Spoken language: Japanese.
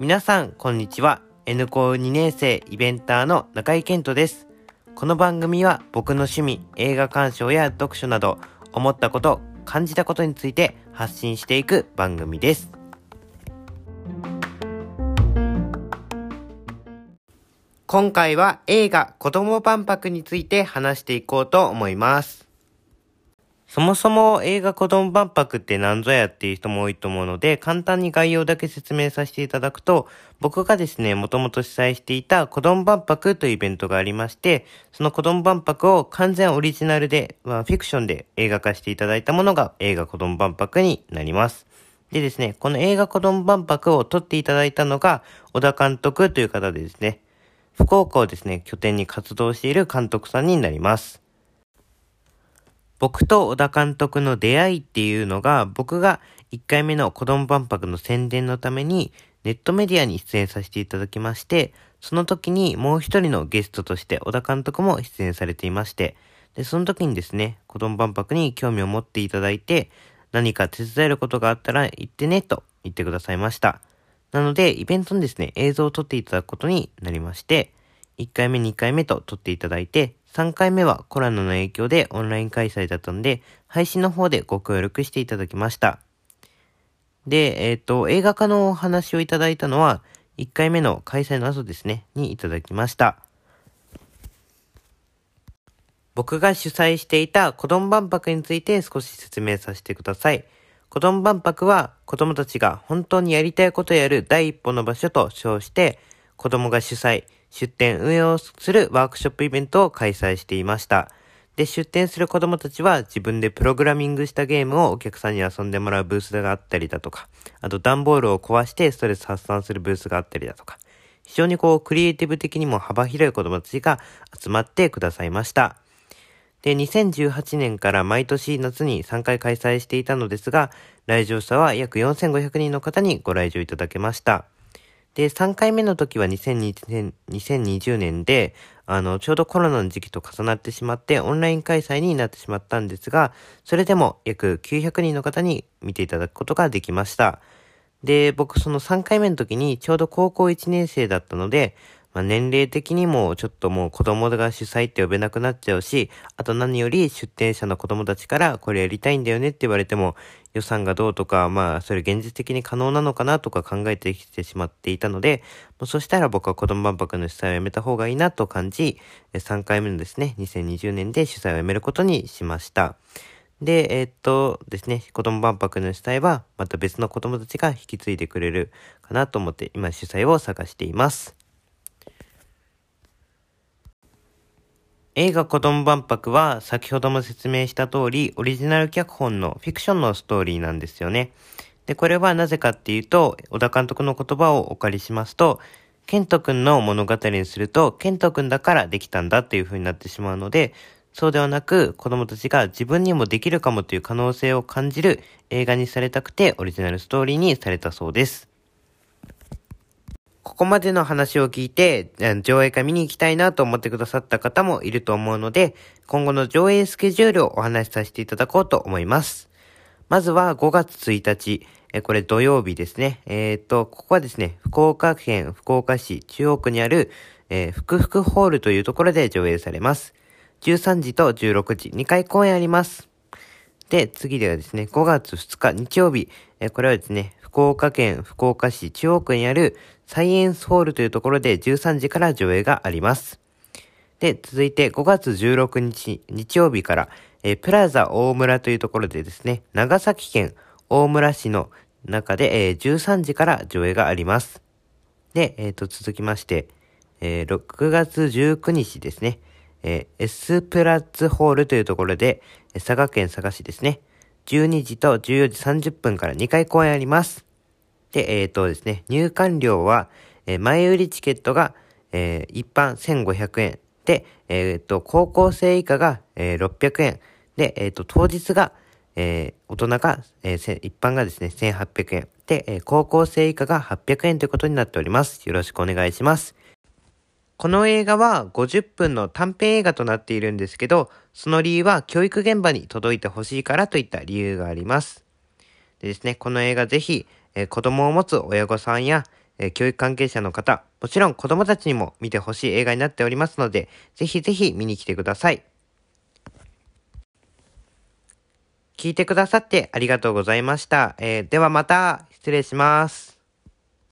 皆さん、こんにちは。N 校2年生イベンターの中井健人です。この番組は僕の趣味、映画鑑賞や読書など、思ったこと、感じたことについて発信していく番組です。今回は映画子供万博について話していこうと思います。そもそも映画子供万博って何ぞやっていう人も多いと思うので、簡単に概要だけ説明させていただくと、僕がですね、もともと主催していた子供万博というイベントがありまして、その子供万博を完全オリジナルで、まあ、フィクションで映画化していただいたものが映画子供万博になります。でですね、この映画子供万博を撮っていただいたのが、小田監督という方でですね、福岡をですね、拠点に活動している監督さんになります。僕と小田監督の出会いっていうのが、僕が1回目の子供万博の宣伝のためにネットメディアに出演させていただきまして、その時にもう一人のゲストとして小田監督も出演されていまして、で、その時にですね、子供万博に興味を持っていただいて、何か手伝えることがあったら言ってね、と言ってくださいました。なので、イベントにですね、映像を撮っていただくことになりまして、1回目、2回目と撮っていただいて、3回目はコロナの影響でオンライン開催だったので、配信の方でご協力していただきました。で、えっ、ー、と、映画化のお話をいただいたのは、1回目の開催の後ですね、にいただきました。僕が主催していた子供万博について少し説明させてください。子供万博は子供たちが本当にやりたいことをやる第一歩の場所と称して、子供が主催、出展運営をするワークショップイベントを開催していました。で、出展する子供たちは自分でプログラミングしたゲームをお客さんに遊んでもらうブースがあったりだとか、あと段ボールを壊してストレス発散するブースがあったりだとか、非常にこうクリエイティブ的にも幅広い子供たちが集まってくださいました。で、2018年から毎年夏に3回開催していたのですが、来場者は約4500人の方にご来場いただけました。で、3回目の時は2020年 ,2020 年で、あの、ちょうどコロナの時期と重なってしまって、オンライン開催になってしまったんですが、それでも約900人の方に見ていただくことができました。で、僕その3回目の時にちょうど高校1年生だったので、まあ、年齢的にもちょっともう子供が主催って呼べなくなっちゃうし、あと何より出店者の子供たちからこれやりたいんだよねって言われても予算がどうとか、まあそれ現実的に可能なのかなとか考えてきてしまっていたので、もうそしたら僕は子供万博の主催をやめた方がいいなと感じ、3回目のですね、2020年で主催をやめることにしました。で、えー、っとですね、子供万博の主催はまた別の子供たちが引き継いでくれるかなと思って今主催を探しています。映画子供万博は先ほども説明した通りオリジナル脚本のフィクションのストーリーなんですよね。で、これはなぜかっていうと、小田監督の言葉をお借りしますと、ケント君の物語にすると、ケント君だからできたんだっていう風になってしまうので、そうではなく、子供たちが自分にもできるかもという可能性を感じる映画にされたくて、オリジナルストーリーにされたそうです。ここまでの話を聞いて、上映会見に行きたいなと思ってくださった方もいると思うので、今後の上映スケジュールをお話しさせていただこうと思います。まずは5月1日、えこれ土曜日ですね。えっ、ー、と、ここはですね、福岡県福岡市中央区にある、えー、福福ホールというところで上映されます。13時と16時、2回公演あります。で、次ではですね、5月2日日曜日、えこれはですね、福岡県福岡市中央区にあるサイエンスホールというところで13時から上映があります。で、続いて5月16日日曜日から、え、プラザ大村というところでですね、長崎県大村市の中で、えー、13時から上映があります。で、えっ、ー、と、続きまして、えー、6月19日ですね、えー、エスプラッツホールというところで、佐賀県佐賀市ですね、12時と14時30分から2回公演あります。で、えっ、ー、とですね、入館料は、えー、前売りチケットが、えー、一般1500円。で、えっ、ー、と、高校生以下が、えー、600円。で、えっ、ー、と、当日が、えー、大人が、えー、一般がですね、1800円。で、えー、高校生以下が800円ということになっております。よろしくお願いします。この映画は50分の短編映画となっているんですけど、その理由は教育現場に届いてほしいからといった理由があります。でですね、この映画ぜひ、えー、子供を持つ親御さんや、え、教育関係者の方、もちろん子供たちにも見てほしい映画になっておりますので、ぜひぜひ見に来てください。聞いてくださってありがとうございました。えー、ではまた、失礼します。